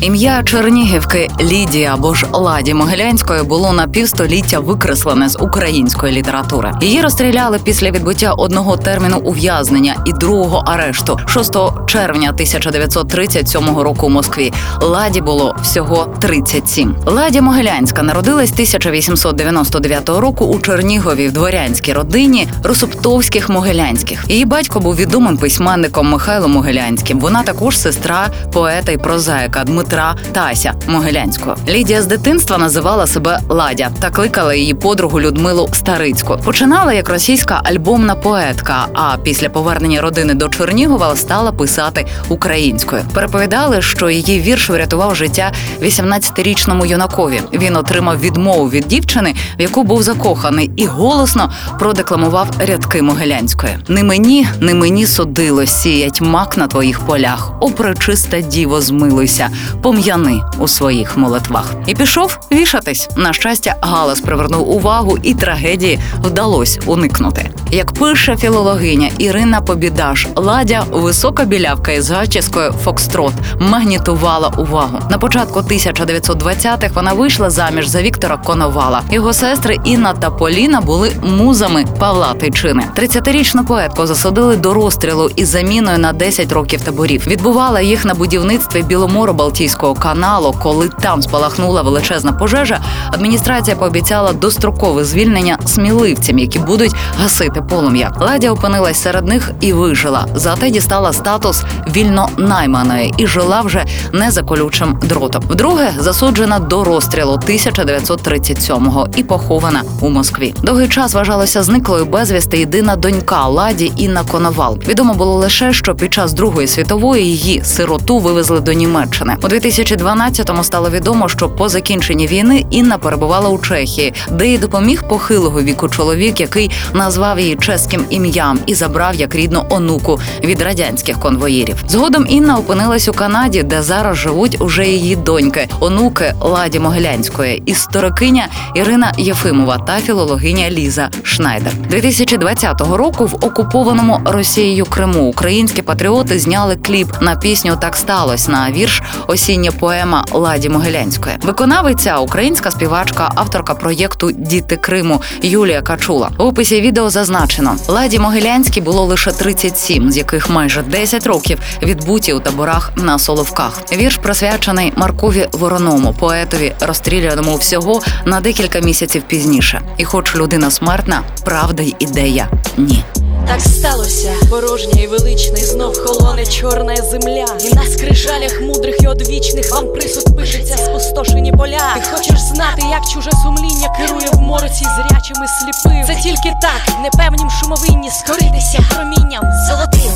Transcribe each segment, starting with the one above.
Ім'я Чернігівки Лідії або ж Ладі Могилянської було на півстоліття викреслене з української літератури. Її розстріляли після відбуття одного терміну ув'язнення і другого арешту 6 червня 1937 року у Москві. Ладі було всього 37. Ладі Могилянська народилась 1899 року у Чернігові в дворянській родині Русуптовських Могилянських. Її батько був відомим письменником Михайлом Могилянським. Вона також сестра поета і прозаїка Дмитра Тася Могилянського. Лідія з дитинства називала себе Ладя та кликала її подругу Людмилу Старицьку. Починала як російська альбомна поетка. А після повернення родини до Чернігова стала писати українською. Переповідали, що її вірш врятував життя 18-річному юнакові. Він отримав відмову від дівчини, в яку був закоханий, і голосно продекламував рядки Могилянської. Не мені, не мені судило сіять мак на твоїх полях. О, пречиста діво, змилуйся, пом'яни у своїх молитвах. І пішов вішатись. На щастя, галас привернув увагу, і трагедії вдалось уникнути. Як пише філологиня Ірина Побідаш, ладя висока білявка із зачіскою Фокстрот магнітувала увагу. На початку 1920-х вона вийшла заміж за Віктора Коновала. Його сестри Інна та Поліна були музами Павла Тичини. 30-річну поетку засудили до розстрілу із заміною на 10 років таборів. Відбувала їх на будівництві Біломоро-Балтійського каналу. Коли там спалахнула величезна пожежа, адміністрація пообіцяла дострокове звільнення сміливцям, які будуть гасити полум'я. Ладя опинилась серед них і вижила. Зате дістала статус вільно найманої і жила вже не за колючим дротом. Вдруге засуджена до розстрілу 1937-го і похована у Москві. Довгий час вважалося зниклою безвісти єдина донька Ладі Інна Коновал. Відомо було лише, що під час Другої світової її сироту вивезли до Німеччини. У 2012-му стало відомо, що по закінченні війни Інна перебувала у Чехії, де їй допоміг похилого віку чоловік, який назвав її чеським ім'ям і забрав як рідну онуку від радянських конвоїрів. Згодом Інна опинилась у Канаді, де зараз живуть уже її доньки, онуки Ладі Могилянської, історикиня Ірина Єфимова та філологиня Ліза Шнайдер. 2020 року в окупованому Росією Криму українські патріоти зняли кліп на пісню Так сталося на вірш Осіння поема Ладі Могилянської. Виконавиця українська співачка, авторка проєкту Діти Криму Юлія Качула. В описі відео зазначено: Ладі Могилянській було лише 37, з яких майже 10 років відбуті у таборах на Соловках. Вірш присвячений Маркові Вороному, поетові, розстріляному всього на декілька місяців пізніше. І, хоч людина смертна, правда й ідея ні. Так сталося, порожня і величний, знов холоне чорна земля. І на скрижалях мудрих і одвічних вам присуд пишеться спустошені поля. Ти хочеш знати, як чуже сумління керує в мороці зрячими сліпим. Тільки так, непевнім шумовинні скоритися промінням золотим.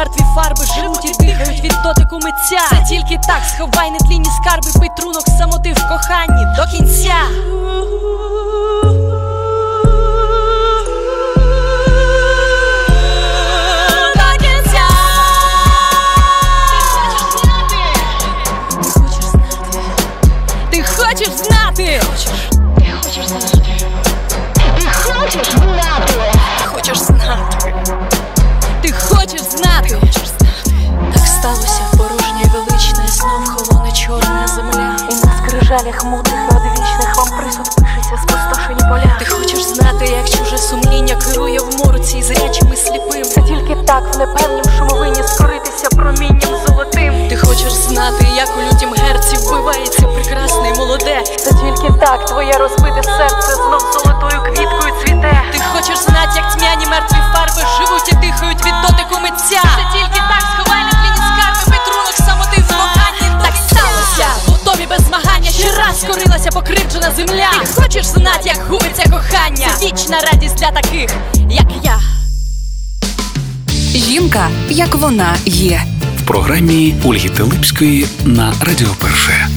Мертві фарби живуть і дихають від дотику митця. Це тільки так, сховай нетлінні скарби, пий трунок самоти в коханні до кінця. Скрижалях мудрих і одвічних вам присуд пишеться спустошені поля. Ти хочеш знати, як чуже сумління керує в мороці і зрячими сліпим. Це тільки так в непевнім шумовині скоритися промінням золотим. Ти хочеш знати, як у лютім герці вбивається прекрасний молоде. Це тільки так твоє розбите серце знов вічна радість для таких, як я. Жінка, як вона є. в програмі Ольги Телипської на Радіо Перше.